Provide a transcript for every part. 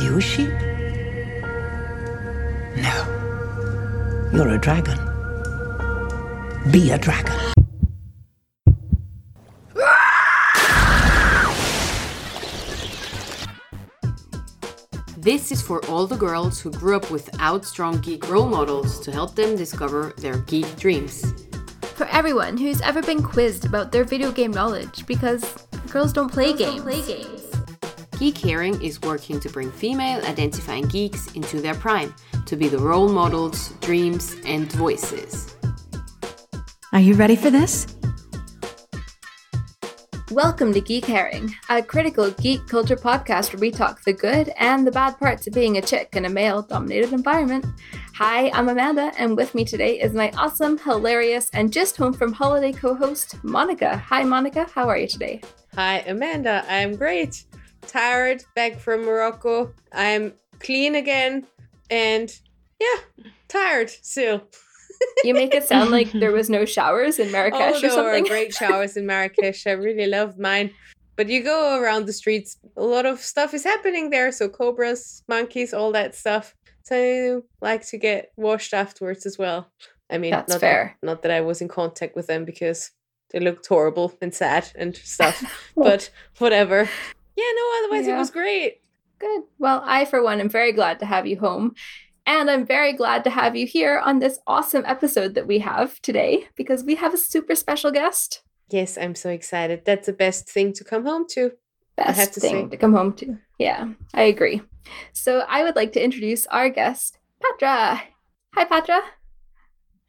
you a sheep? No. You're a dragon. Be a dragon. This is for all the girls who grew up without strong geek role models to help them discover their geek dreams. For everyone who's ever been quizzed about their video game knowledge because girls don't play Girls games. don't play games. Geek Hearing is working to bring female identifying geeks into their prime to be the role models, dreams, and voices. Are you ready for this? Welcome to Geek Herring, a critical geek culture podcast where we talk the good and the bad parts of being a chick in a male dominated environment. Hi, I'm Amanda, and with me today is my awesome, hilarious, and just home from holiday co host, Monica. Hi, Monica, how are you today? Hi, Amanda. I'm great. Tired, back from Morocco. I'm clean again, and yeah, tired still. You make it sound like there was no showers in Marrakesh oh, or there were great showers in Marrakesh. I really loved mine. But you go around the streets, a lot of stuff is happening there. So cobras, monkeys, all that stuff. So I like to get washed afterwards as well. I mean, That's not fair. That, not that I was in contact with them because they looked horrible and sad and stuff. but whatever. Yeah, no, otherwise it was great. Good. Well, I, for one, am very glad to have you home. And I'm very glad to have you here on this awesome episode that we have today because we have a super special guest. Yes, I'm so excited. That's the best thing to come home to. Best have to thing say. to come home to. Yeah, I agree. So I would like to introduce our guest, Pathra. Hi, Pathra.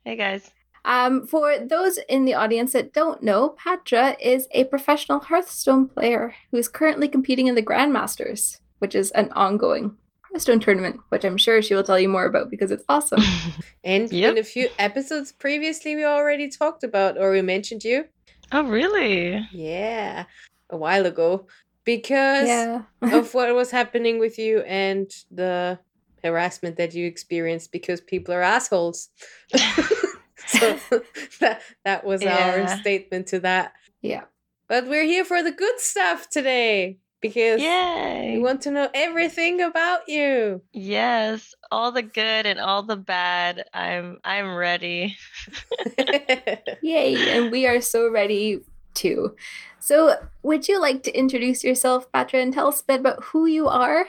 Hey guys. Um, for those in the audience that don't know, Pathra is a professional Hearthstone player who is currently competing in the Grandmasters, which is an ongoing Hearthstone tournament, which I'm sure she will tell you more about because it's awesome. And Yep. in a few episodes previously, we already talked about or we mentioned you. Oh really? Yeah, a while ago. Because yeah. of what was happening with you and the harassment that you experienced because people are assholes. so that, that was our statement to that. yeah. But we're here for the good stuff today because Yay. we want to know everything about you. Yes, all the good and all the bad. I'm I'm ready. Yay. And we are so ready too. So, would you like to introduce yourself, Pathra, and tell us a bit about who you are?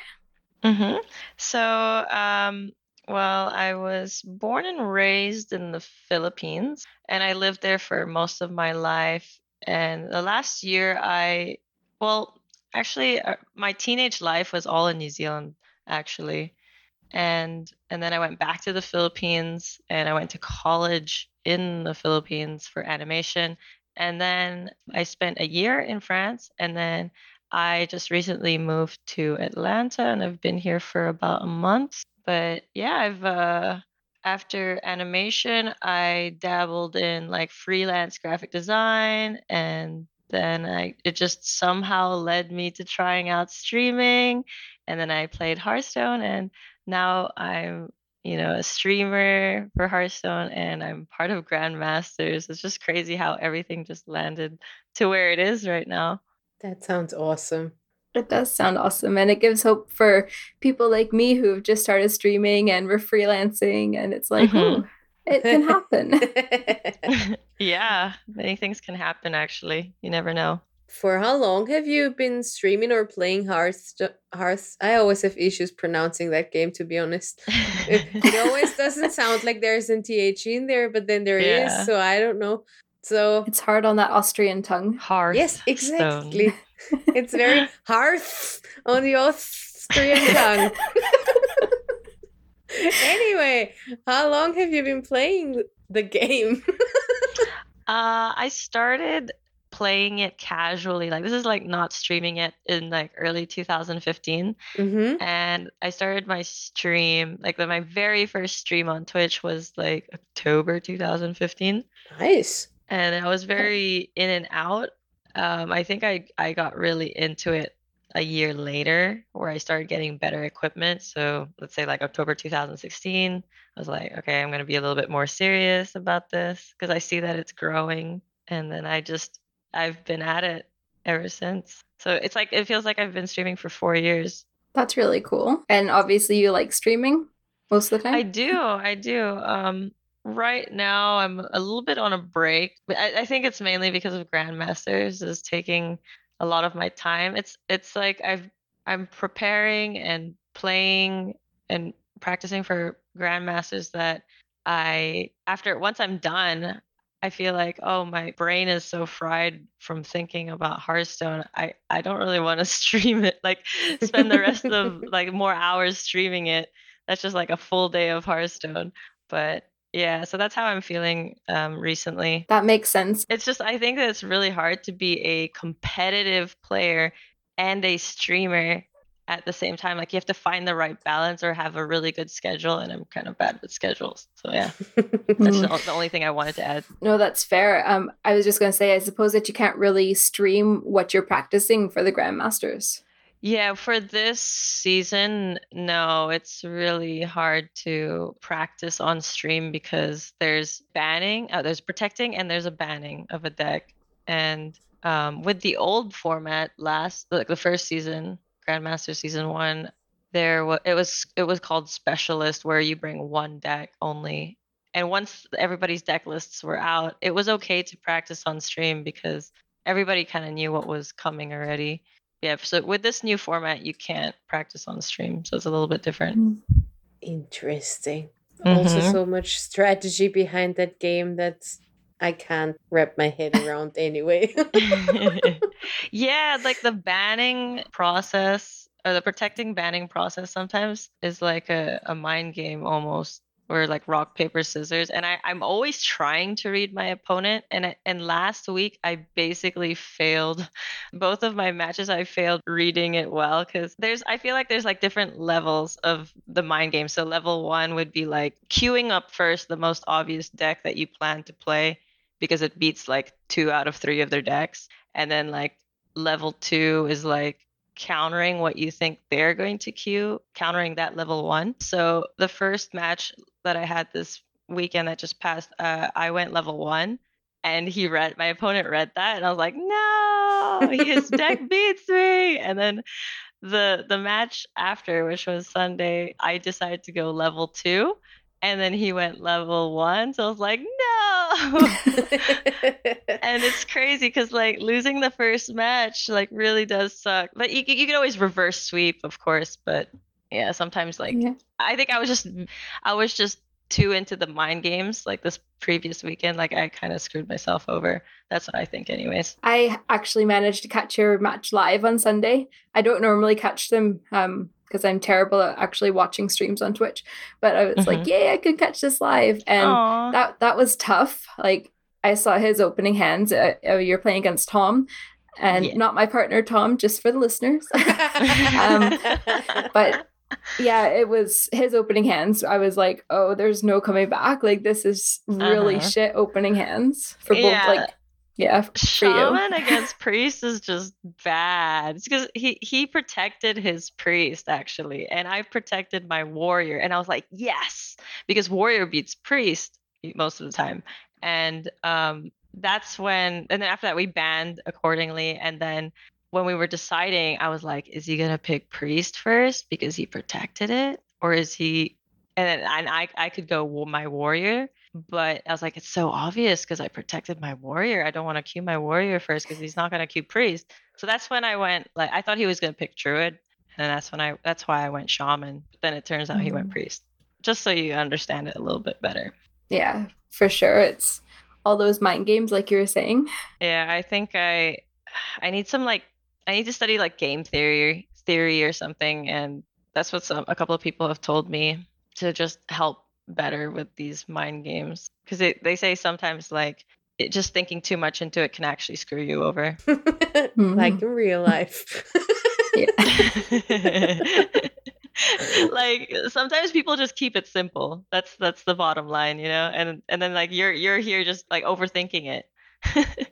hmm So, um, well, I was born and raised in the Philippines, and I lived there for most of my life. And the last year, I, well, actually, uh, my teenage life was all in New Zealand, actually. And and then I went back to the Philippines, and I went to college in the Philippines for animation. And then I spent a year in France, and then I just recently moved to Atlanta and I've been here for about a month. But yeah, I've uh after animation, I dabbled in like freelance graphic design and then I it just somehow led me to trying out streaming and then I played Hearthstone and now I'm you know a streamer for Hearthstone and I'm part of Grandmasters. It's just crazy how everything just landed to where it is right now. that sounds awesome. It does sound awesome, and it gives hope for people like me who have just started streaming and we're freelancing, and it's like, Mhm. oh, it can happen. yeah, many things can happen actually. You never know. For how long have you been streaming or playing Hearth? Hearth? I always have issues pronouncing that game, to be honest. It, it always doesn't sound like there's an TH in there, but then there is. Yeah. So I don't know. So it's hard on that Austrian tongue. Hearth. yes, exactly. It's very Hearth on the Austrian tongue. anyway, how long have you been playing the game? Uh, I started playing it casually. Like this is like not streaming it in like early 2015. mm-hmm. And I started my stream, like my very first stream on Twitch was like October 2015. Nice. And I was very in and out. Um, I think I, I got really into it a year later where I started getting better equipment. So let's say like October 2016, I was like, okay, I'm going to be a little bit more serious about this because I see that it's growing. And then I just, I've been at it ever since. So it's like, it feels like I've been streaming for four years. That's really cool. And obviously, you like streaming most of the time. I do. I do. Um, right now, I'm a little bit on a break. I, I think it's mainly because of Grandmasters is taking a lot of my time. It's it's like I've I'm preparing and playing and practicing for Grandmasters that I after once I'm done, I feel like, oh, my brain is so fried from thinking about Hearthstone. I, I don't really want to stream it, like spend the rest of like more hours streaming it. That's just like a full day of Hearthstone. But yeah, so that's how I'm feeling um, recently. that makes sense. It's just, I think that it's really hard to be a competitive player and a streamer at the same time. Like you have to find the right balance or have a really good schedule. And I'm kind of bad with schedules. So yeah, that's the, the only thing I wanted to add. No, that's fair. Um, I was just going to say, I suppose that you can't really stream what you're practicing for the Grandmasters. Yeah, for this season, no, it's really hard to practice on stream because there's banning, uh, there's protecting, and there's a banning of a deck. And um, with the old format, last like the first season, Grandmaster season one, there was it was it was called specialist, where you bring one deck only. And once everybody's deck lists were out, it was okay to practice on stream because everybody kind of knew what was coming already. Yeah, so with this new format, you can't practice on stream, so it's a little bit different. Interesting. Also, Mhm. so much strategy behind that game that I can't wrap my head around anyway. yeah, like the banning process or the protecting banning process sometimes is like a, a mind game almost. Or like rock paper scissors, and I, I'm always trying to read my opponent. And and last week I basically failed both of my matches. I failed reading it well because there's I feel like there's like different levels of the mind game. So level one would be like queuing up first the most obvious deck that you plan to play because it beats like two out of three of their decks. And then like level two is like countering what you think they're going to queue, countering that level one. So the first match that I had this weekend that just passed, uh, I went level one and he read my opponent read that and I was like, no, his deck beats me. And then the the match after, which was Sunday, I decided to go level two. And then he went level one. So I was like, no. and it's crazy because like losing the first match like really does suck but you, you can always reverse sweep of course but yeah sometimes like Yeah. i think i was just i was just too into the mind games like this previous weekend like i kind of screwed myself over that's what i think anyways I actually managed to catch your match live on Sunday. I don't normally catch them um because I'm terrible at actually watching streams on Twitch. But I was like, Mhm. yay, I could catch this live. And Aw. that that was tough. Like I saw his opening hands. Uh, uh, you're playing against Tom, and Yeah. not my partner Tom, just for the listeners. um, but yeah, it was his opening hands. I was like, oh, there's no coming back. Like this is really Uh-huh. shit opening hands for both. Yeah. Like yeah. Shaman against priest is just bad. It's because he he protected his priest actually, and I protected my warrior, and I was like, yes, because warrior beats priest most of the time, and um, that's when, and then after that we banned accordingly, and then when we were deciding, I was like, is he gonna pick priest first because he protected it, or is he? And then and I I could go my warrior, but I was like, it's so obvious because I protected my warrior. I don't want to queue my warrior first because he's not gonna queue priest. So that's when I went like I thought he was gonna pick druid, and that's when I that's why I went shaman. But then it turns out he went Mm. priest. Just so you understand it a little bit better. Yeah, for sure. It's all those mind games, like you were saying. Yeah, I think I I need some like I need to study like game theory theory or something, and that's what some a couple of people have told me to just help better with these mind games because they they say sometimes like it, just thinking too much into it can actually screw you over. like in real life. like sometimes people just keep it simple. That's that's the bottom line, you know. And and then like you're you're here just like overthinking it.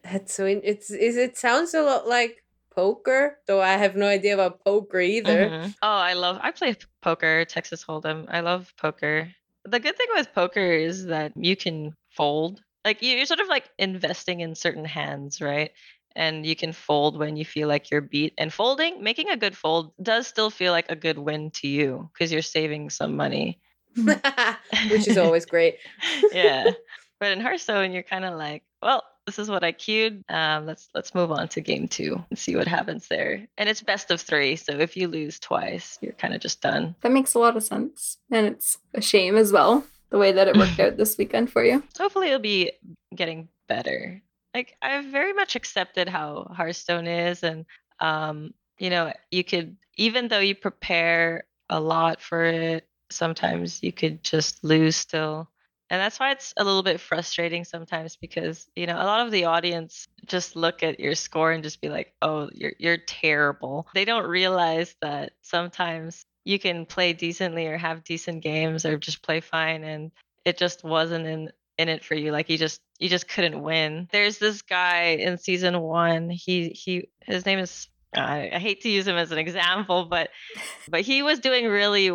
That's so. In- it's is it sounds a lot like poker, though I have no idea about poker either. Mhm. Oh, I love. I play poker, Texas Hold'em. I love poker. The good thing with poker is that you can fold. Like you- you're sort of like investing in certain hands, right? and you can fold when you feel like you're beat. And folding, making a good fold does still feel like a good win to you because you're saving some money. Which is always great. yeah. But in Hearthstone, you're kind of like, well, this is what I queued. Um, let's let's move on to game two and see what happens there. And it's best of three, so if you lose twice, you're kind of just done. That makes a lot of sense. And it's a shame as well, the way that it worked out this weekend for you. Hopefully it'll be getting better. Like I've very much accepted how Hearthstone is and um, you know, you could even though you prepare a lot for it, sometimes you could just lose still and that's why it's a little bit frustrating sometimes because you know a lot of the audience just look at your score and just be like oh you're you're terrible. They don't realize that sometimes you can play decently or have decent games or just play fine and it just wasn't in in it for you like you just you just couldn't win. There's this guy in season one he he his name is I, I hate to use him as an example but but he was doing really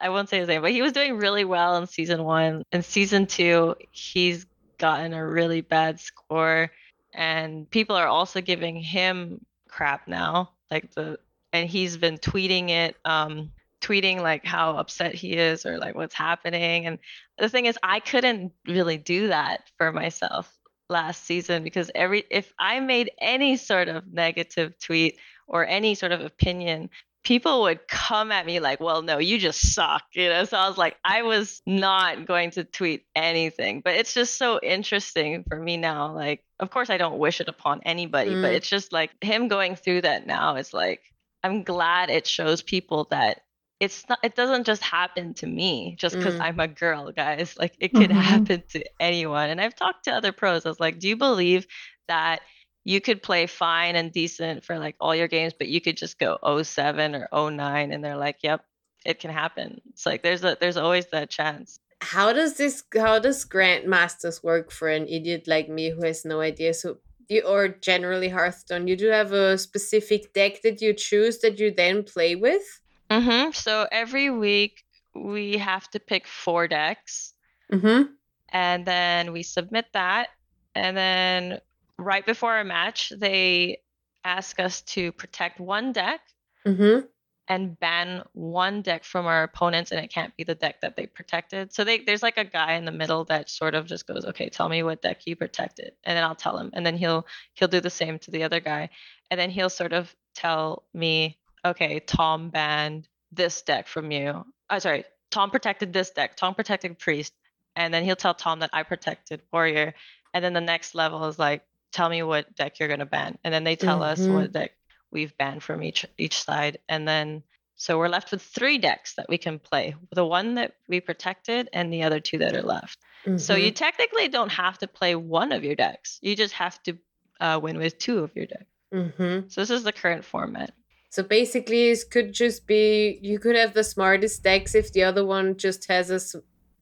I won't say his name, but he was doing really well in season one. In season two, he's gotten a really bad score, and people are also giving him crap now. Like the and he's been tweeting it, um, tweeting like how upset he is or like what's happening. And the thing is, I couldn't really do that for myself last season because every if I made any sort of negative tweet or any sort of opinion people would come at me like, well, no, you just suck. You know, so I was like, I was not going to tweet anything, but it's just so interesting for me now. Like, of course, I don't wish it upon anybody, mm. but it's just like him going through that now. It's like, I'm glad it shows people that it's not, it doesn't just happen to me just because mm. I'm a girl, guys. Like, it could mm-hmm. happen to anyone. And I've talked to other pros. I was like, do you believe that you could play fine and decent for like all your games, but you could just go 07 or 09 and they're like, yep, it can happen. It's like there's a there's always that chance. How does this how does Grandmasters work for an idiot like me who has no idea? So you or generally Hearthstone, you do have a specific deck that you choose that you then play with? Mm-hmm. So every week we have to pick four decks. Mm-hmm. And then we submit that. And then right before a match, they ask us to protect one deck mm-hmm. and ban one deck from our opponents, and it can't be the deck that they protected. So they, there's like a guy in the middle that sort of just goes, "Okay, tell me what deck you protected," and then I'll tell him, and then he'll he'll do the same to the other guy, and then he'll sort of tell me, "Okay, Tom banned this deck from you." Oh, sorry, Tom protected this deck. Tom protected priest, and then he'll tell Tom that I protected warrior, and then the next level is like tell me what deck you're going to ban and then they tell mm-hmm. us what deck we've banned from each each side and then so we're left with three decks that we can play the one that we protected and the other two that are left mm-hmm. so you mm-hmm. technically don't have to play one of your decks you just have to uh, win with two of your decks mm-hmm. so this is the current format so basically it could just be you could have the smartest decks if the other one just has a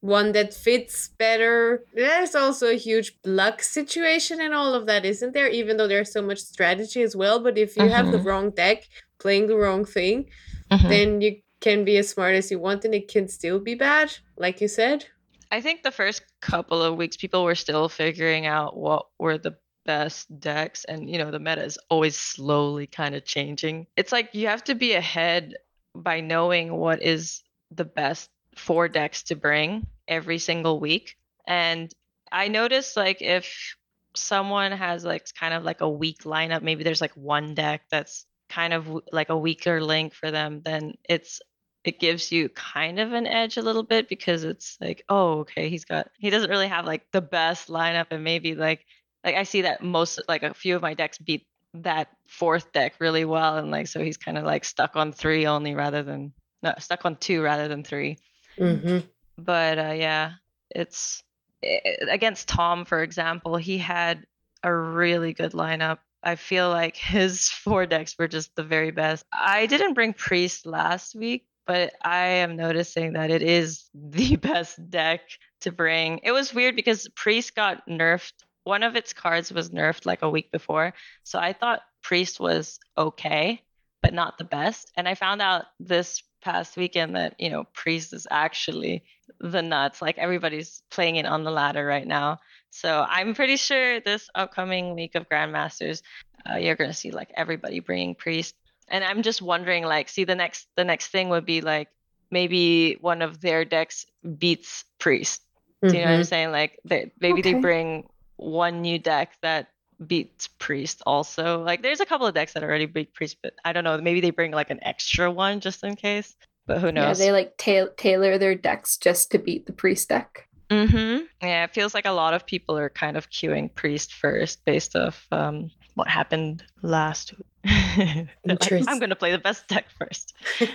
one that fits better. There's also a huge luck situation in all of that, isn't there? Even though there's so much strategy as well. But if you mm-hmm. have the mm-hmm. wrong deck playing the wrong thing, mm-hmm. then you can be as smart as you want and it can still be bad, like you said. I think the first couple of weeks, people were still figuring out what were the best decks and you know the meta is always slowly kind of changing it's like you have to be ahead by knowing what is the best four decks to bring every single week. And I noticed like if someone has like kind of like a weak lineup, maybe there's like one deck that's kind of like a weaker link for them, then it's it gives you kind of an edge a little bit because it's like, oh, okay, he's got he doesn't really have like the best lineup. And maybe like like I see that most like a few of my decks beat that fourth deck really well. And like so he's kind of like stuck on three only rather than no stuck on two rather than 3 mm-hmm but uh, yeah, it's it, eh, against Tom, for example. He had a really good lineup. I feel like his four decks were just the very best. I didn't bring Priest last week, but I am noticing that it is the best deck to bring. It was weird because Priest got nerfed. One of its cards was nerfed like a week before. So I thought Priest was okay, but not the best. And I found out this past weekend that, you know, Priest is actually the nuts. Like everybody's playing it on the ladder right now. So I'm pretty sure this upcoming week of Grandmasters, uh, you're gonna see like everybody bringing priest. And I'm just wondering, like, see the next the next thing would be like maybe one of their decks beats priest. Do you know what I'm Mhm. saying? Like, they, maybe they bring one new deck that beats priest also. Like, there's a couple of decks that already beat priest, but I don't know. Maybe they bring like an extra one just in case. But who knows Yeah, knows? they like ta- tailor their decks just to beat the priest deck. Mm-hmm. Yeah, it feels like a lot of people are kind of queuing priest first based off um, what happened last week. Like, I'm gonna play the best deck first.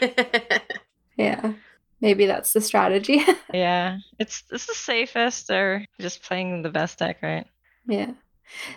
Yeah. Maybe that's the strategy. Yeah, it's it's the safest or just playing the best deck, right? yeah.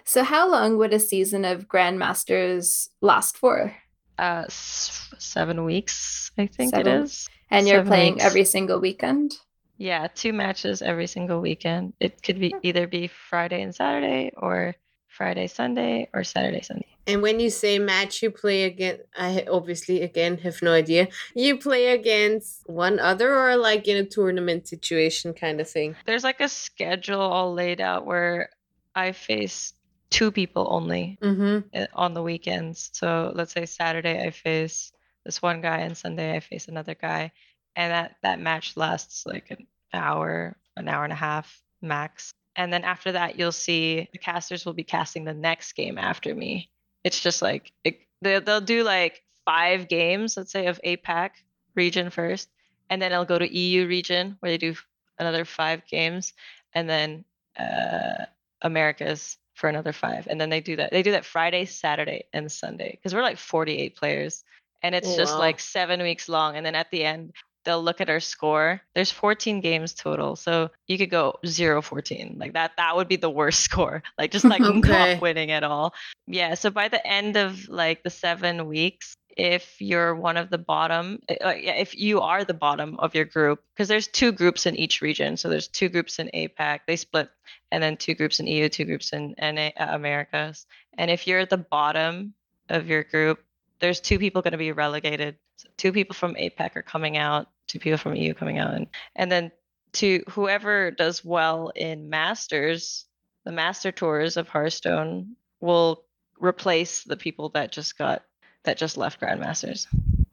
So how long would a season of Grandmasters last for? Uh, s- seven weeks, I think Seven. it is. And you're Seven playing weeks. every single weekend? Yeah, two matches every single weekend. It could be either be Friday and Saturday, or Friday Sunday, or Saturday Sunday. and when you say match, you play again. I obviously again have no idea. You play against one other or like in a tournament situation kind of thing. There's like a schedule all laid out where I face two people only Mm-hmm. uh, on the weekends. So let's say Saturday I face this one guy and Sunday I face another guy, and that that match lasts like an hour, an hour and a half max. And then after that, you'll see the casters will be casting the next game after me. It's just like it, they'll, they'll do like five games, let's say, of APAC region first, and then it'll go to EU region where they do another five games, and then uh, Americas for another five, and then they do that. They do that Friday, Saturday, and Sunday because we're like 48 players, and it's Oh, just like seven weeks long. And then at the end, they'll look at our score. There's 14 games total, so you could go 0-14 like that. That would be the worst score, like just like Okay. not winning at all. Yeah. So by the end of like the seven weeks, if you're one of the bottom, uh, yeah, if you are the bottom of your group, because there's two groups in each region. So there's two groups in APAC, they split, and then two groups in EU, two groups in NA, uh, Americas. And if you're at the bottom of your group, there's two people going to be relegated. So two people from APAC are coming out, two people from EU coming out, and, and then to whoever does well in Masters, the Master Tours of Hearthstone will replace the people that just got that just left Grandmasters.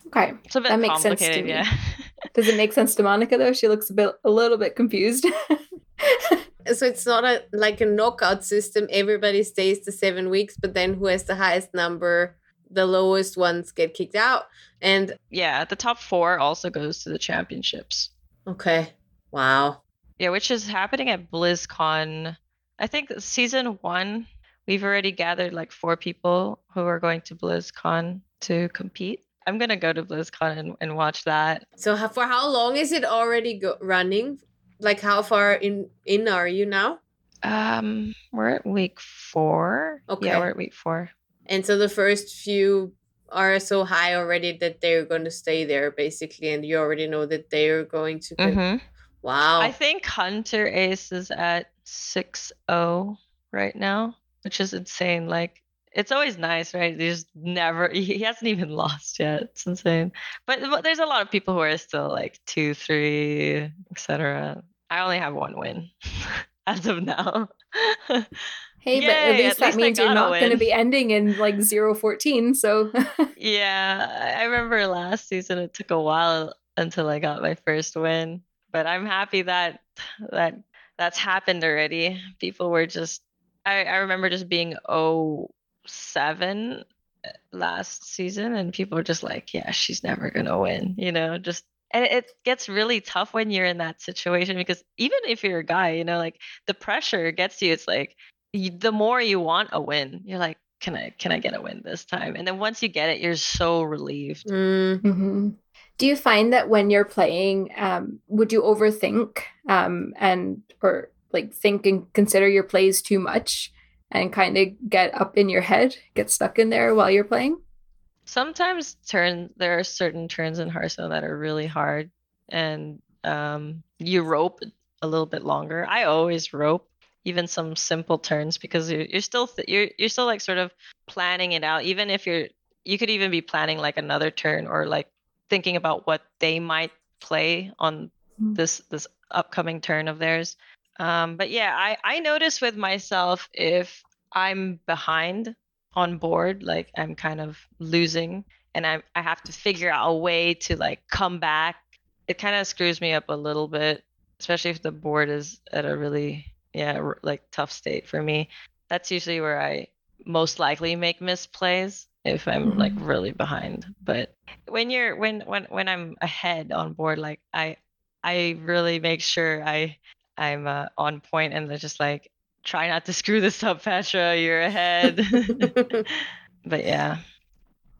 Okay. It's a bit That makes sense to complicated, me. yeah. Does it make sense to Monica though? She looks a bit a little bit confused. So it's not a like a knockout system. Everybody stays the seven weeks, but then who has the highest number, the lowest ones get kicked out. And yeah, the top four also goes to the championships. okay, wow. Yeah, which is happening at BlizzCon. I think season one, we've already gathered like four people who are going to BlizzCon to compete. I'm gonna go to BlizzCon and, and watch that. So for how long is it already go- running? Like how far in in are you now? Um, we're at week four. Okay. Yeah, we're at week four. And so the first few are so high already that they're going to stay there basically, and you already know that they're going to. con- hmm Wow. I think Hunterace is at 6-0 right now, which is insane. Like it's always nice, right? There's never he hasn't even lost yet. It's insane. But, but there's a lot of people who are still like two, three, etc. I only have one win as of now. hey, but at least at that least means you're not going to be ending in like 014. So yeah, I remember last season it took a while until I got my first win, but I'm happy that that that's happened already. People were just I, I remember just being 07 last season and people are just like, yeah, she's never going to win, you know, just and it gets really tough when you're in that situation because even if you're a guy, you know, like the pressure gets you. It's like you, the more you want a win, you're like, can I can I get a win this time? And then once you get it, you're so relieved. Mm, Mhm. Do you find that when you're playing, um, would you overthink um, and or like think and consider your plays too much and kind of get up in your head, get stuck in there while you're playing? Sometimes turn there are certain turns in Hearthstone that are really hard, and um, you rope a little bit longer. I always rope even some simple turns because you're, you're still th- you're you're still like sort of planning it out. Even if you're you could even be planning like another turn or like thinking about what they might play on Mm. this this upcoming turn of theirs. Um, but yeah, I I notice with myself if I'm behind on board, like I'm kind of losing, and I I have to figure out a way to like come back. It kind of screws me up a little bit, especially if the board is at a really yeah r- like tough state for me. That's usually where I most likely make misplays if I'm like really behind. But when you're when when when I'm ahead on board, like I I really make sure I I'm uh, on point and they're just like try not to screw this up, Pathra. You're ahead. but yeah.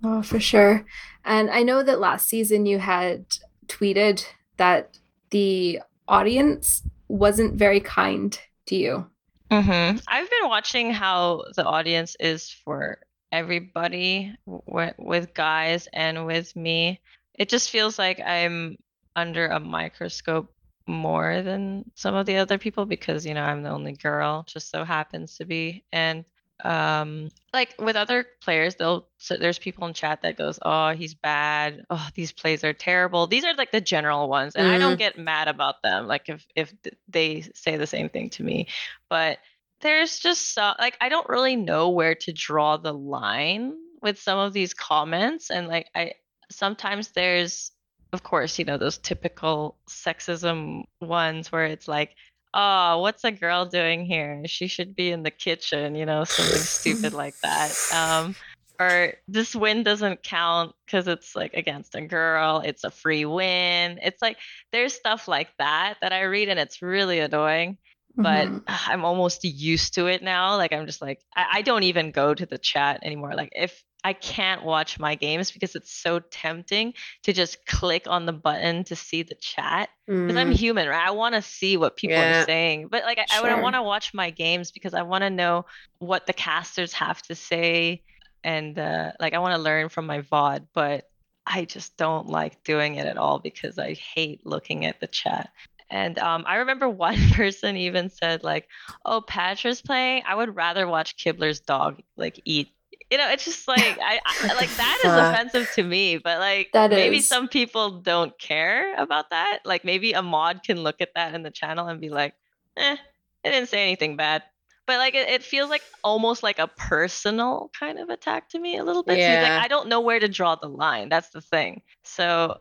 Oh, for sure. And I know that last season you had tweeted that the audience wasn't very kind to you. hmm I've been watching how the audience is for everybody w- with guys and with me. It just feels like I'm under a microscope more than some of the other people because you know I'm the only girl just so happens to be and um like with other players they'll so there's people in chat that goes oh he's bad. Oh these plays are terrible. These are like the general ones and I don't get mad about them like if if they say the same thing to me but there's just so like I don't really know where to draw the line with some of these comments and like I sometimes there's of course, you know, those typical sexism ones where it's like, oh, what's a girl doing here? She should be in the kitchen, you know, something stupid like that. Um, or this win doesn't count because it's like against a girl, it's a free win. It's like there's stuff like that that I read and it's really annoying. But Mhm. I'm almost used to it now. Like I'm just like I, I don't even go to the chat anymore. Like if I can't watch my games because it's so tempting to just click on the button to see the chat because I'm Mm, human, right? I want to see what people Yeah. are saying, but like I, I Sure. want to watch my games because I want to know what the casters have to say, and uh, like I want to learn from my VOD. But I just don't like doing it at all because I hate looking at the chat. And um, I remember one person even said like, "Oh, Pathra's playing. I would rather watch Kibler's dog like eat." You know, it's just like I, I like that is offensive to me. But like That maybe is. some people don't care about that. Like maybe a mod can look at that in the channel and be like, "Eh, it didn't say anything bad." But like it, it feels like almost like a personal kind of attack to me a little bit. So Yeah. like I don't know where to draw the line. That's the thing. So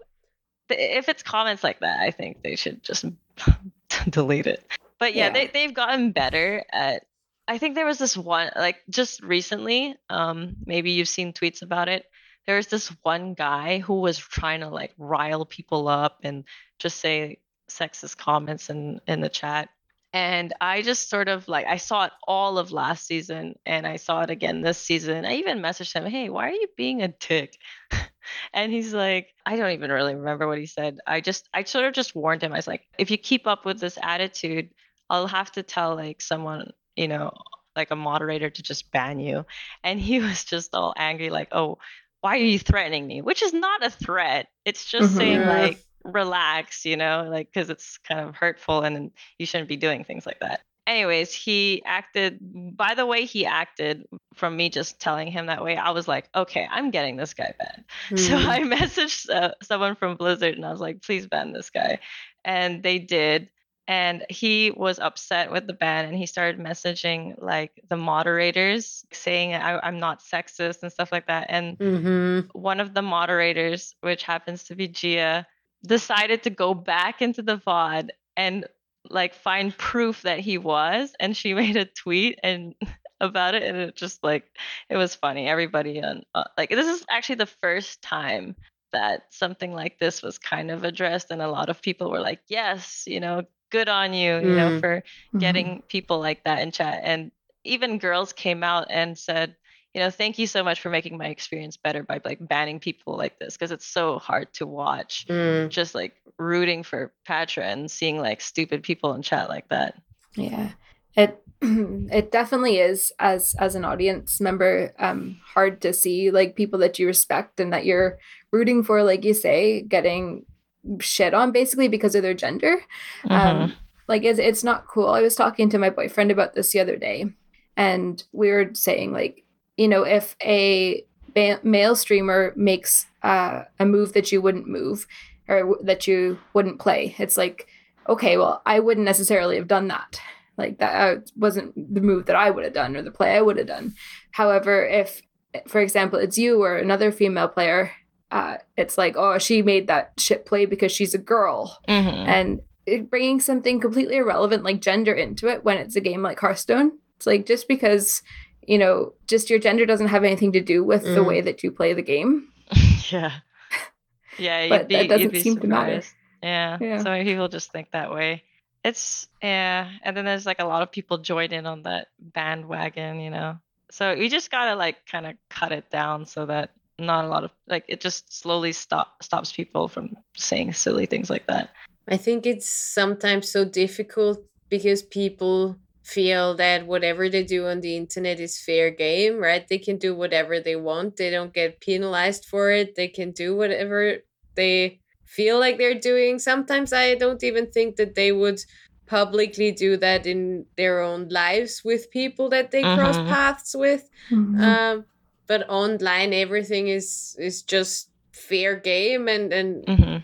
th- if it's comments like that, I think they should just delete it. But yeah, Yeah. they they've gotten better at. I think there was this one like just recently. Um, maybe you've seen tweets about it. There was this one guy who was trying to like rile people up and just say sexist comments in in the chat. And I just sort of like I saw it all of last season and I saw it again this season. I even messaged him, "Hey, why are you being a dick?" and he's like, I don't even really remember what he said. I just I sort of just warned him. I was like, if you keep up with this attitude, I'll have to tell like someone, you know, like a moderator to just ban you. And he was just all angry like, "Oh, why are you threatening me?" Which is not a threat. It's just Mhm. saying like relax, you know, like cuz it's kind of hurtful and you shouldn't be doing things like that. Anyways, he acted by the way he acted from me just telling him that way, I was like, okay, I'm getting this guy banned. So mm. I messaged uh, someone from Blizzard and I was like, please ban this guy. And they did. And he was upset with the ban and he started messaging like the moderators saying I, I'm not sexist and stuff like that. And Mhm. one of the moderators, which happens to be Gia, decided to go back into the VOD and like find proof that he was. And she made a tweet and about it, and it just like it was funny. Everybody on uh, like this is actually the first time that something like this was kind of addressed, and a lot of people were like, "Yes, you know, good on you, you know, Mm. for Mhm. getting people like that in chat." And even girls came out and said, you know, thank you so much for making my experience better by like banning people like this because it's so hard to watch. Mm. Just like rooting for Pathra and seeing like stupid people in chat like that. Yeah. It it definitely is as as an audience member um hard to see like people that you respect and that you're rooting for like you say getting shit on basically because of their gender. Um like it's it's not cool. I was talking to my boyfriend about this the other day and we were saying like you know if a ba- male streamer makes uh, a move that you wouldn't move or w- that you wouldn't play it's like okay, well, I wouldn't necessarily have done that. Like that uh, wasn't the move that I would have done or the play I would have done. However, if, for example, it's you or another female player, uh, it's like, oh, she made that shit play because she's a girl, Mhm. and it, bringing something completely irrelevant like gender into it when it's a game like Hearthstone. It's like just because you know, just your gender doesn't have anything to do with the Mm. way that you play the game. yeah. Yeah, But be, that doesn't you'd be to matter. surprised. Yeah. Yeah. So many people just think that way. It's yeah, and then there's like a lot of people join in on that bandwagon, you know. So you just gotta like kind of cut it down so that not a lot of like it just slowly stop stops people from saying silly things like that. I think it's sometimes so difficult because people feel that whatever they do on the internet is fair game, right? They can do whatever they want. They don't get penalized for it. They can do whatever they feel like they're doing. Sometimes I don't even think that they would publicly do that in their own lives with people that they cross Mhm. paths with. Mm-hmm. Um, but online, everything is is just fair game, and and hmm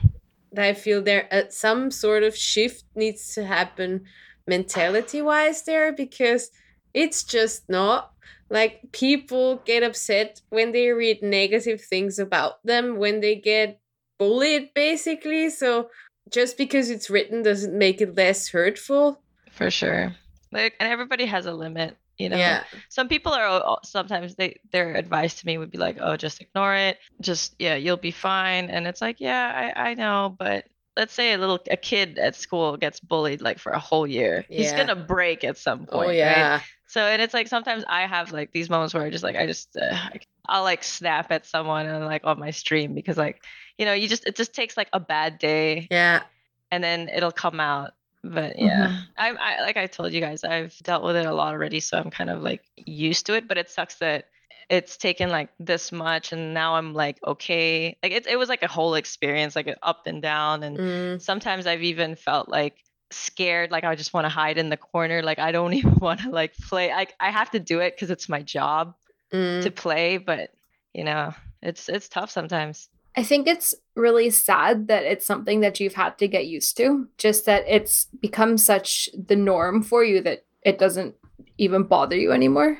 I feel there uh, some sort of shift needs to happen mentality wise there because it's just not like people get upset when they read negative things about them when they get bullied basically so just because it's written doesn't make it less hurtful. For sure. Like and everybody has a limit, you know. yeah. Some people are sometimes they their advice to me would be like oh just ignore it. Just yeah you'll be fine. And it's like yeah i i know but let's say a little a kid at school gets bullied like for a whole year. He's gonna break at some point oh right? yeah. So and it's like sometimes i have like these moments where i just like i just uh, i'll like snap at someone and like on my stream because like you know you just it just takes like a bad day. Yeah. And then it'll come out. But yeah, I, I like I told you guys, I've dealt with it a lot already, so I'm kind of like used to it. But it sucks that it's taken like this much, and now I'm like okay. Like it, it was like a whole experience, like up and down, and Mm, sometimes I've even felt like scared, like I just want to hide in the corner, like I don't even want to like play. Like I have to do it because it's my job mm. to play, but you know, it's it's tough sometimes. I think it's really sad that it's something that you've had to get used to. Just that it's become such the norm for you that it doesn't even bother you anymore.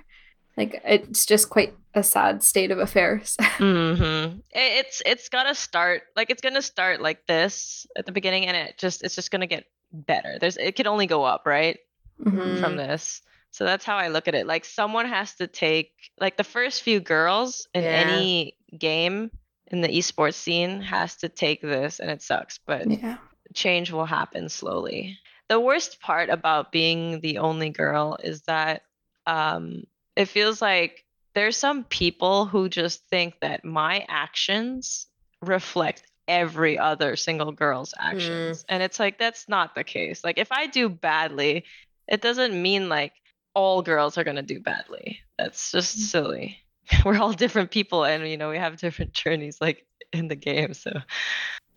Like it's just quite a sad state of affairs. Mm-hmm. It's it's gotta start like it's gonna start like this at the beginning, and it just it's just gonna get better. There's it can only go up, right, Mhm. from this. So that's how I look at it. Like someone has to take like the first few girls in Yeah. any game in the esports scene has to take this, and it sucks, but Yeah. change will happen slowly. The worst part about being the only girl is that um, it feels like there's some people who just think that my actions reflect every other single girl's actions. And it's like, that's not the case. Like, if I do badly, it doesn't mean like all girls are going to do badly. That's just silly. We're all different people and, you know, we have different journeys like in the game. So,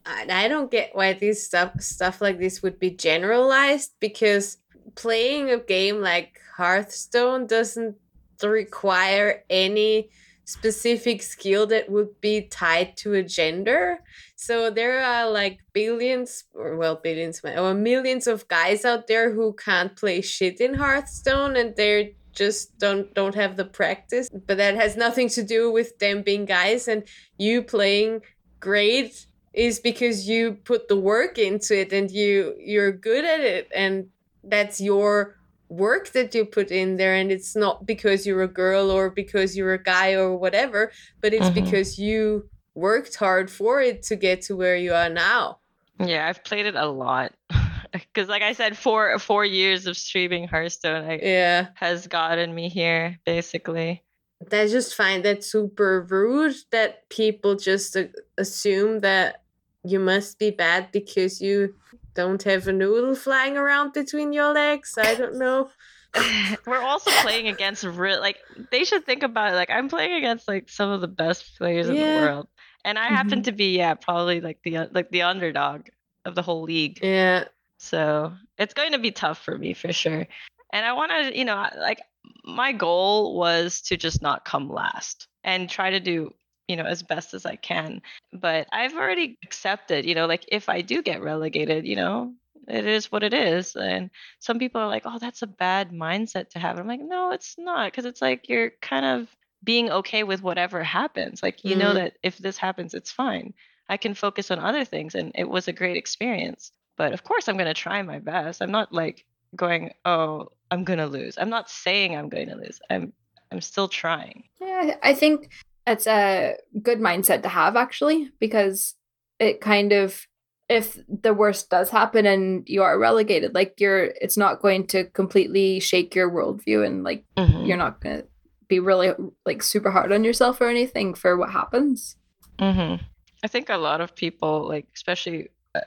I don't get why this stuff stuff like this would be generalized because playing a game like Hearthstone doesn't require any specific skill that would be tied to a gender. So there are like billions or well billions or millions of guys out there who can't play shit in Hearthstone and they're just don't don't have the practice but that has nothing to do with them being guys and you playing great is because you put the work into it and you you're good at it and that's your work that you put in there and it's not because you're a girl or because you're a guy or whatever but it's Mhm. because you worked hard for it to get to where you are now Yeah, I've played it a lot. Because, like I said, four four years of streaming Hearthstone I, yeah has gotten me here, basically. I just find that super rude that people just uh, assume that you must be bad because you don't have a noodle flying around between your legs. I don't know. We're also playing against real like they should think about it. Like I'm playing against like some of the best players in the world, and I happen to be yeah probably like the like the underdog of the whole league. Yeah. So it's going to be tough for me for sure. And I want to, you know, like my goal was to just not come last and try to do, you know, as best as I can. But I've already accepted, you know, like if I do get relegated, you know, it is what it is. And some people are like, oh, that's a bad mindset to have. I'm like, no, it's not. Because it's like you're kind of being okay with whatever happens. Like, you know Mhm. that if this happens, it's fine. I can focus on other things. And it was a great experience. But of course, I'm going to try my best. I'm not like going, oh, I'm going to lose. I'm not saying I'm going to lose. I'm, I'm still trying. Yeah, I think it's a good mindset to have actually, because it kind of if the worst does happen and you are relegated, like you're it's not going to completely shake your worldview and like Mhm. you're not gonna be really like super hard on yourself or anything for what happens. hmm I think a lot of people, like especially uh,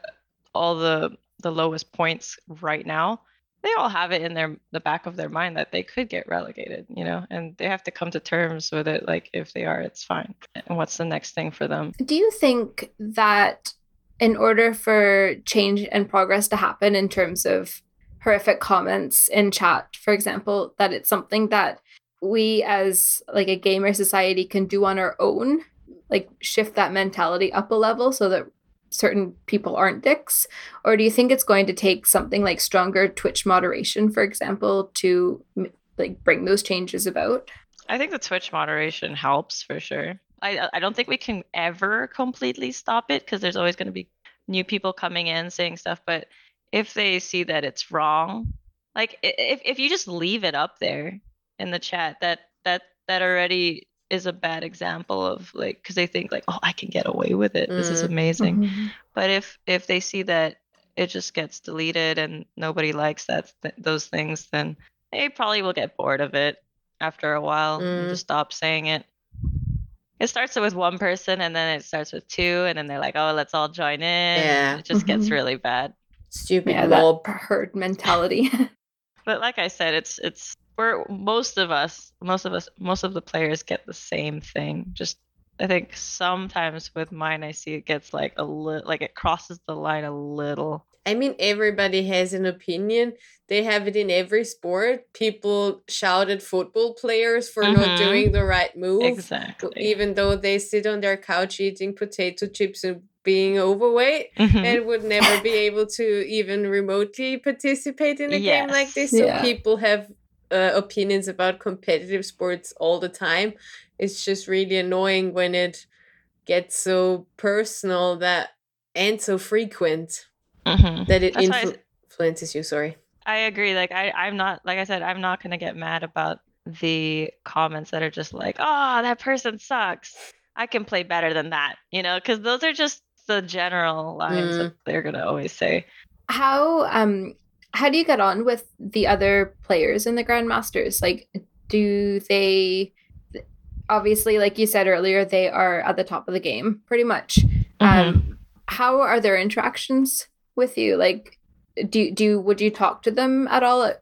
all the the lowest points right now, they all have it in their the back of their mind that they could get relegated, you know, and they have to come to terms with it. Like if they are, it's fine. And what's the next thing for them? Do you think that in order for change and progress to happen in terms of horrific comments in chat, for example, that it's something that we as like a gamer society can do on our own, like shift that mentality up a level so that certain people aren't dicks? Or do you think it's going to take something like stronger Twitch moderation, for example, to like bring those changes about? I think the Twitch moderation helps for sure. I I don't think we can ever completely stop it because there's always going to be new people coming in saying stuff. But if they see that it's wrong, like if if you just leave it up there in the chat, that that that already is a bad example of like because they think like oh I can get away with it. This is Mm. amazing. But if if they see that it just gets deleted and nobody likes that th- those things, then they probably will get bored of it after a while and Mm. just stop saying it. It starts with one person and then it starts with two and then they're like, "Oh, let's all join in." Yeah. It just gets Mhm. really bad. Stupid Yeah, mob. that herd mentality. But like I said, it's it's we're most of us, most of us, most of the players get the same thing. Just I think sometimes with mine, I see it gets like a little, like it crosses the line a little. I mean, everybody has an opinion. They have it in every sport. People shout at football players for not Mhm. doing the right move, Exactly. even though they sit on their couch eating potato chips and being overweight Mhm. and would never be able to even remotely participate in a game like this. So Yeah. people have uh, opinions about competitive sports all the time. It's just really annoying when it gets so personal that and so frequent Mhm. that it That's why I influ- influences you. Sorry. I agree. Like I, I'm not like I said, I'm not gonna get mad about the comments that are just like, oh, that person sucks. I can play better than that, you know, because those are just the general lines that they're gonna always say. how um how do you get on with the other players in the grandmasters? Like do they obviously like you said earlier they are at the top of the game pretty much. Um how are their interactions with you? Like do do would you talk to them at all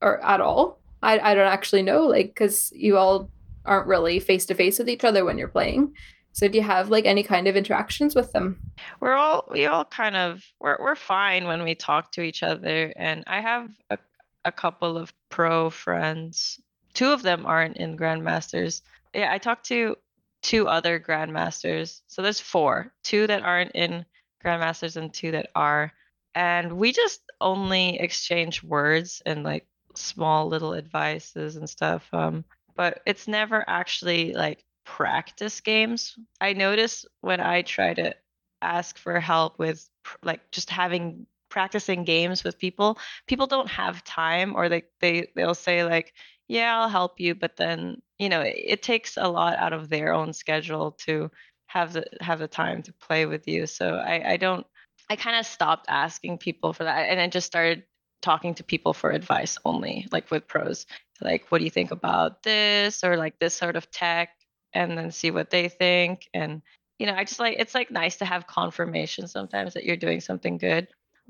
or at all? I, I don't actually know like because you all aren't really face to face with each other when you're playing so do you have like any kind of interactions with them? We're all we all kind of we're we're fine when we talk to each other and i have a, a couple of pro friends. Two of them aren't in grandmasters. Yeah i talked to two other grandmasters. So there's four. Two that aren't in grandmasters and two that are. And we just only exchange words and like small little advices and stuff um but it's never actually like practice games. I notice when i try to ask for help with like just having practicing games with people people don't have time or they they they'll say like yeah i'll help you but then you know it, it takes a lot out of their own schedule to have the have the time to play with you. So i i don't i kind of stopped asking people for that and i just started talking to people for advice only like with pros like what do you think about this? or like this sort of tech and then see what they think and you know i just like it's like nice to have confirmation sometimes that you're doing something good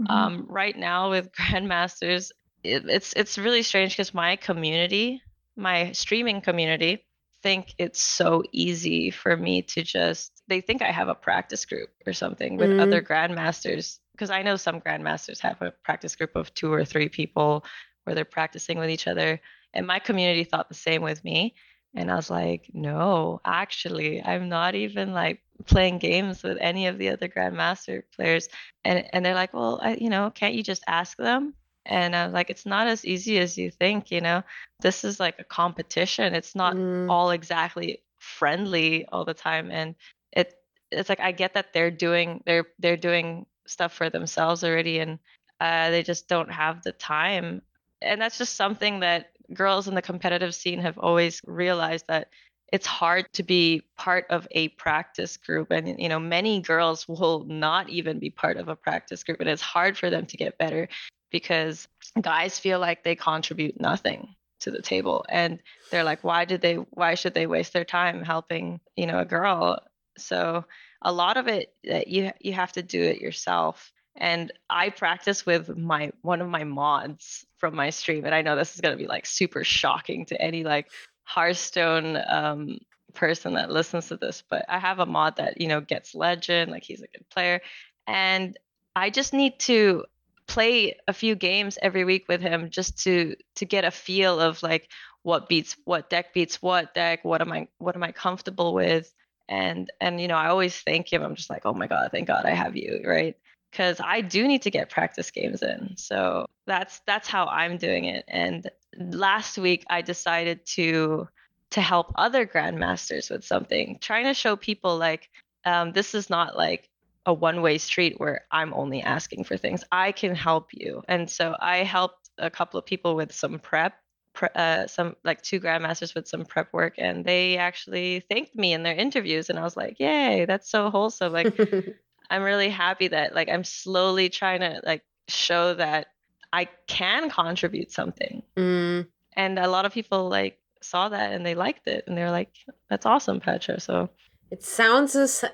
um, right now with grandmasters it, it's it's really strange because my community my streaming community think it's so easy for me to just they think i have a practice group or something with Mm. other grandmasters because i know some grandmasters have a practice group of two or three people where they're practicing with each other and my community thought the same with me And I was like, no, actually, I'm not even like playing games with any of the other grandmaster players. And and they're like, well, I, you know, can't you just ask them? And I was like, it's not as easy as you think, you know. This is like a competition. It's not Mm. all exactly friendly all the time. And it it's like I get that they're doing they're they're doing stuff for themselves already and uh, they just don't have the time. And that's just something that girls in the competitive scene have always realized that it's hard to be part of a practice group and you know many girls will not even be part of a practice group and it's hard for them to get better because guys feel like they contribute nothing to the table and they're like why did they why should they waste their time helping you know a girl? So a lot of it that you you have to do it yourself and i practice with my one of my mods from my stream and i know this is going to be like super shocking to any like hearthstone um person that listens to this but i have a mod that you know gets legend like he's a good player and i just need to play a few games every week with him just to to get a feel of like what beats what deck beats what deck what am i what am i comfortable with? And and you know i always thank him. I'm just like oh my god thank god i have you right because i do need to get practice games in. So that's that's how i'm doing it. And last week i decided to to help other grandmasters with something trying to show people like um, this is not like a one-way street where i'm only asking for things. I can help you. And so i helped a couple of people with some prep pre- uh, some like two grandmasters with some prep work and they actually thanked me in their interviews and i was like yay that's so wholesome. Like i'm really happy that like i'm slowly trying to like show that i can contribute something Mm. and a lot of people like saw that and they liked it and they're like that's awesome Pathra so It sounds so s-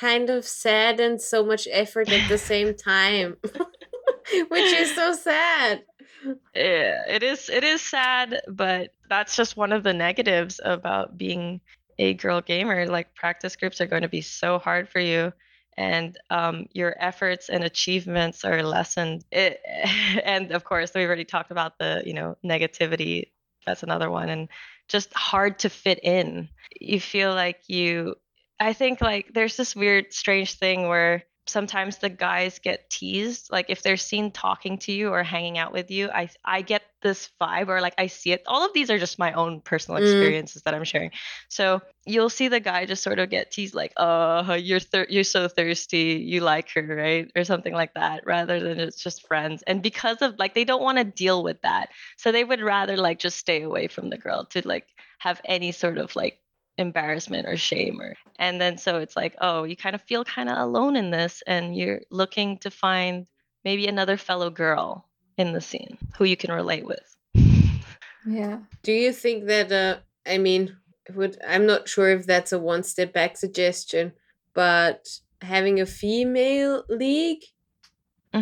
kind of sad and so much effort at the same time, which is so sad. yeah, it is it is sad but that's just one of the negatives about being a girl gamer like practice groups are going to be so hard for you and um, your efforts and achievements are lessened it, and of course we've already talked about the you know negativity that's another one and just hard to fit in. You feel like you i think like there's this weird strange thing where sometimes the guys get teased like if they're seen talking to you or hanging out with you i i get this vibe or like i see it. All of these are just my own personal Mm. experiences that i'm sharing. So you'll see the guy just sort of get teased like oh you're thir- you're so thirsty you like her right or something like that rather than it's just friends. And because of like they don't want to deal with that. So they would rather like just stay away from the girl to like have any sort of like embarrassment or shame or and then so it's like oh you kind of feel kind of alone in this and you're looking to find maybe another fellow girl in the scene who you can relate with Yeah. Do you think that uh I mean would I'm not sure if that's a one step back suggestion, but having a female league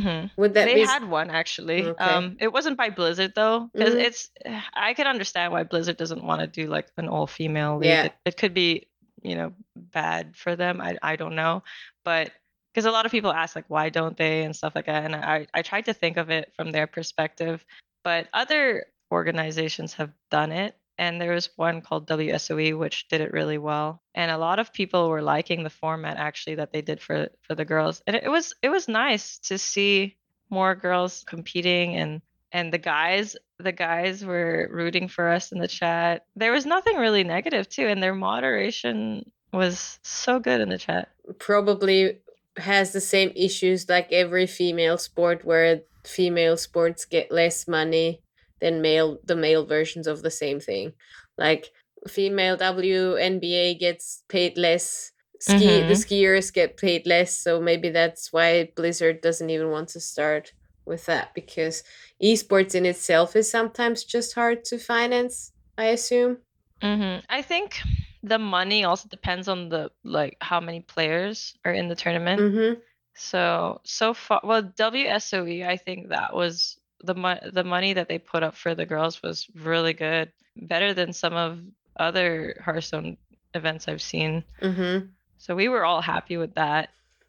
hmm would that they be had one actually Okay. um it wasn't by blizzard though because Mhm. it's i can understand why blizzard doesn't want to do like an all female league Yeah. it, it could be you know bad for them i, I don't know but because a lot of people ask like why don't they and stuff like that and i i tried to think of it from their perspective but other organizations have done it and there was one called WSOE which did it really well and a lot of people were liking the format actually that they did for for the girls and it, was it was nice to see more girls competing and and the guys the guys were rooting for us in the chat. There was nothing really negative too and their moderation was so good in the chat. Probably has the same issues like every female sport where female sports get less money than male the male versions of the same thing like female WNBA gets paid less ski the Mhm. skiers get paid less so maybe that's why Blizzard doesn't even want to start with that because esports in itself is sometimes just hard to finance I assume hmm I think the money also depends on the like how many players are in the tournament. mhm So so far, well, WSOE, I think that was the mo- the money that they put up for the girls was really good, better than some of other Hearthstone events I've seen. mhm So we were all happy with that.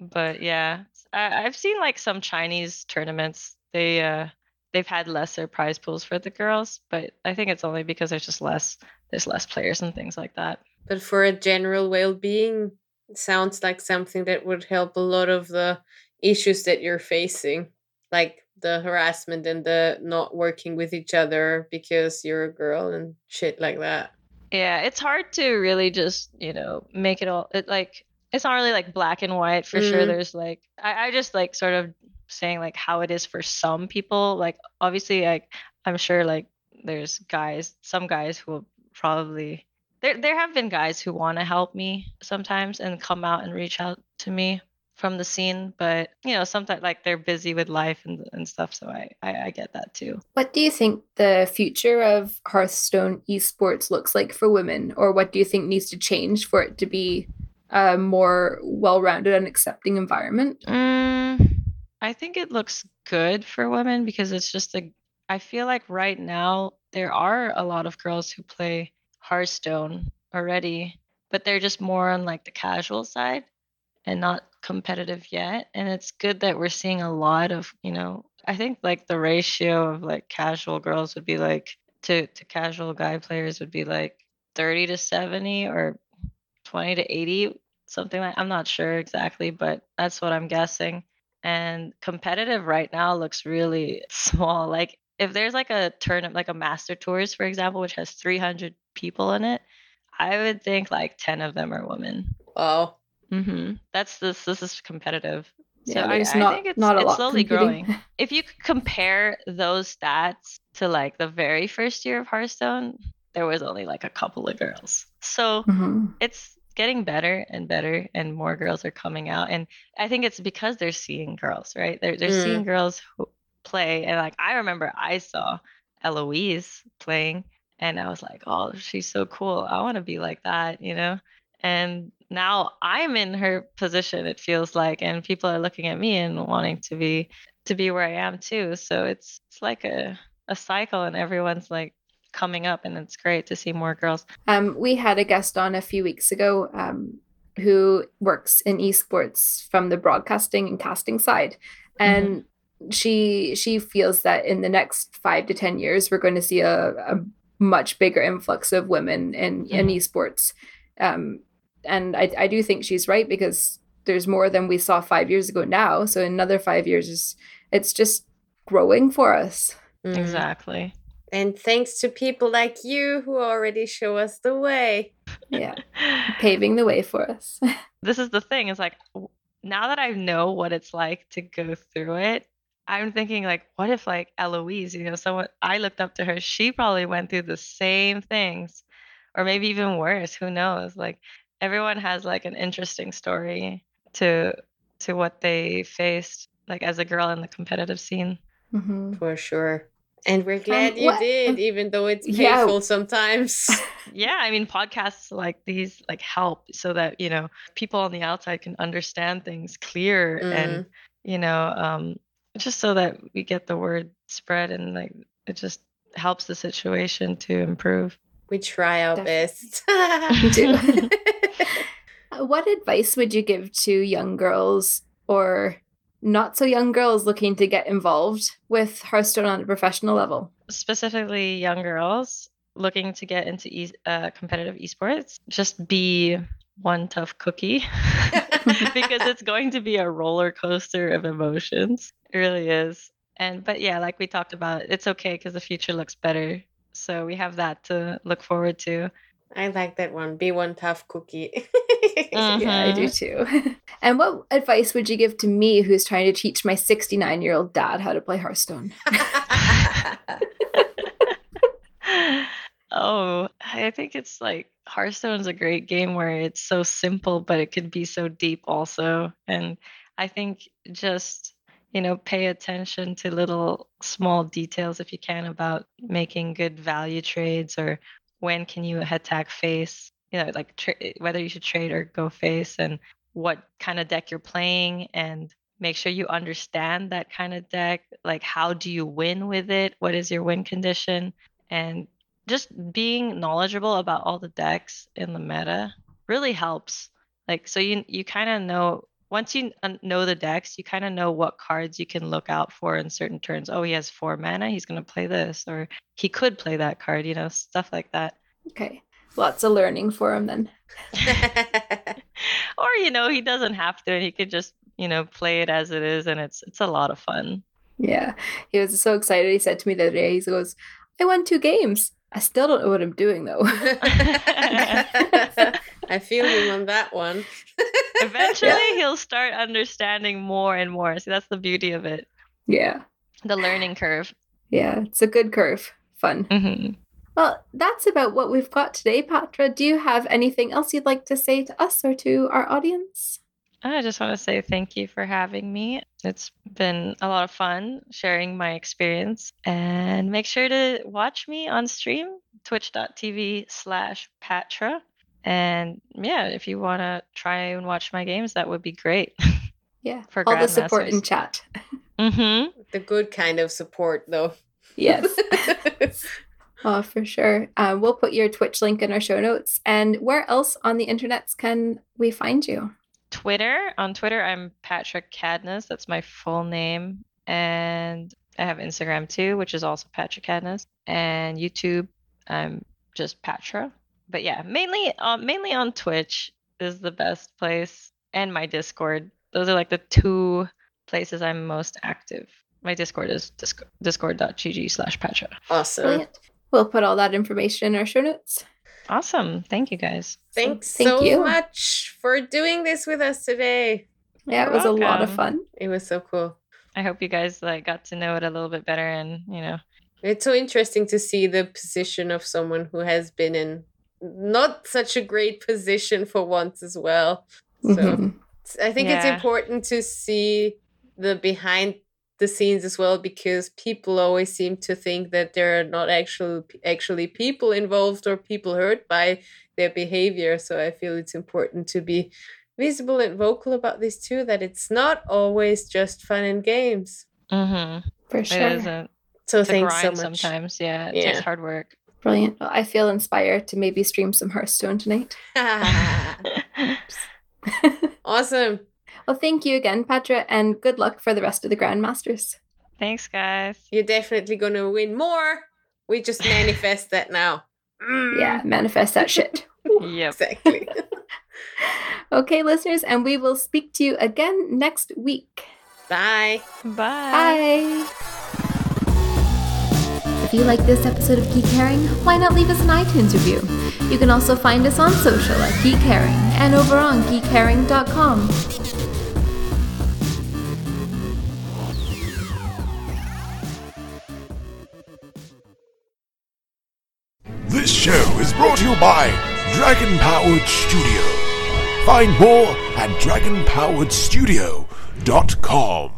But yeah, I, I've seen like some Chinese tournaments. They uh they've had lesser prize pools for the girls, but I think it's only because there's just less there's less players and things like that. But for a general well-being, sounds like something that would help a lot of the issues that you're facing, like the harassment and the not working with each other because you're a girl and shit like that. Yeah, it's hard to really just, you know, make it all it like it's not really like black and white for sure. Mhm. There's like I, I just like sort of saying like how it is for some people. Like obviously like I'm sure like there's guys, some guys who will probably there there have been guys who want to help me sometimes and come out and reach out to me from the scene, but you know, sometimes like they're busy with life and, and stuff, so I, I I get that too. What do you think the future of Hearthstone esports looks like for women, or what do you think needs to change for it to be a more well-rounded and accepting environment? Mm, I think it looks good for women because it's just a. I feel like right now there are a lot of girls who play Hearthstone already, but they're just more on like the casual side and not competitive yet. And it's good that we're seeing a lot of, you know, I think like the ratio of like casual girls would be like to to casual guy players would be like 30 to 70 or 20 to 80 something like I'm not sure exactly, but that's what I'm guessing. And competitive right now looks really small. Like if there's like a tournament, like a master tours, for example, which has 300 people in it, I would think like 10 of them are women. Wow. Hmm That's this. This is competitive. So Yeah, I, there's I not- think it's, not a it's lot slowly competing. growing. If you could compare those stats to like the very first year of Hearthstone, there was only like a couple of girls. So Mhm. it's getting better and better and more girls are coming out and i think it's because they're seeing girls right they're, they're seeing girls who play and like i remember i saw eloise playing and i was like oh she's so cool i want to be like that you know and now i'm in her position it feels like and people are looking at me and wanting to be to be where i am too so it's it's like a a cycle and everyone's like coming up and it's great to see more girls. Um, we had a guest on a few weeks ago um, who works in esports from the broadcasting and casting side, and she she feels that in the next five to ten years we're going to see a, a much bigger influx of women in in esports, um, and I, I do think she's right because there's more than we saw five years ago now. So another five years, is it's just growing for us. Mhm. exactly And thanks to people like you who already show us the way. Yeah, paving the way for us. this is the thing is like now that i know what it's like to go through it i'm thinking like what if like eloise you know someone i looked up to her she probably went through the same things or maybe even worse who knows like everyone has like an interesting story to to what they faced like as a girl in the competitive scene Mhm. For sure. And we're glad you what- did, even though it's Yeah. painful sometimes. yeah i mean podcasts like these like help so that you know people on the outside can understand things clear and you know um just so that we get the word spread and like it just helps the situation to improve we try our Definitely. best. We do. Uh, What advice would you give to young girls or not so young girls looking to get involved with Hearthstone on a professional level? specifically young girls looking to get into e- uh, competitive esports just be one tough cookie because it's going to be a roller coaster of emotions it really is and but yeah like we talked about it's okay because the future looks better so we have that to look forward to I like that one. Be one tough cookie. Yeah, I do Mhm. too. and what advice would you give to me who's trying to teach my 69 year old dad how to play Hearthstone? oh, I think it's like Hearthstone's a great game where it's so simple, but it could be so deep also. And I think just, you know, pay attention to little small details if you can about making good value trades or when can you attack face, you know, like tra- whether you should trade or go face and what kind of deck you're playing and make sure you understand that kind of deck. Like how do you win with it? What is your win condition? And just being knowledgeable about all the decks in the meta really helps. Like so you you kind of know once you know the decks you kind of know what cards you can look out for in certain turns oh he has four mana he's going to play this or he could play that card you know stuff like that Okay. Lots of learning for him then. or you know, he doesn't have to, and he could just you know play it as it is, and it's it's a lot of fun. Yeah. He was so excited. He said to me the other day, he goes, I won two games. I still don't know what I'm doing though. I feel you on that one. Eventually, he'll start understanding more and more. See, that's the beauty of it. yeah. The learning curve. Yeah. It's a good curve. Fun. hmm Well, that's about what we've got today, Pathra. Do you have anything else you'd like to say to us or to our audience? I just want to say thank you for having me. It's been a lot of fun sharing my experience. And make sure to watch me on stream, twitch.tv slash Pathra. And yeah, if you want to try and watch my games, that would be great. Yeah. For All the support Grandmasters. in chat. mm-hmm. The good kind of support, though. Yes. oh, for sure. Uh, we'll put your Twitch link in our show notes. And where else on the internets can we find you? Twitter. On Twitter, I'm Pathra Cadness. That's my full name. And I have Instagram too, which is also Pathra Cadness. And YouTube, I'm just Pathra. But yeah, mainly uh, mainly on Twitch is the best place, and my Discord. Those are like the two places I'm most active. My Discord is disc- discord.gg slash Pathra. awesome. Brilliant. We'll put all that information in our show notes. Awesome. Thank you guys. Thanks thank so you. much for doing this with us today. Yeah, it You're was a lot of fun. It was so cool. I hope you guys like got to know it a little bit better and you know It's so interesting to see the position of someone who has been in not such a great position for once as well. So Mhm. I think it's important to see the behind the scenes as well because people always seem to think that there are not actual actually people involved or people hurt by their behavior. So I feel it's important to be visible and vocal about this too. That it's not always just fun and games. mm-hmm. For sure. isn't. So It's a thanks so much. sometimes. Yeah, it Yeah. takes hard work. Brilliant. Well, I feel inspired to maybe stream some Hearthstone tonight. awesome. well, thank you again, Pathra, and good luck for the rest of the Grandmasters. Thanks, guys. You're definitely gonna win more. We just manifest that now. Mm, Yeah, manifest that shit. Yep. Exactly. Okay, listeners, and we will speak to you again next week. Bye. Bye. Bye. You like this episode of Geek Herring, why not leave us an iTunes review? You can also find us on social at Geek Herring and over on geekherring.com. This show is brought to you by Dragon Powered Studio. Find more at dragonpoweredstudio.com.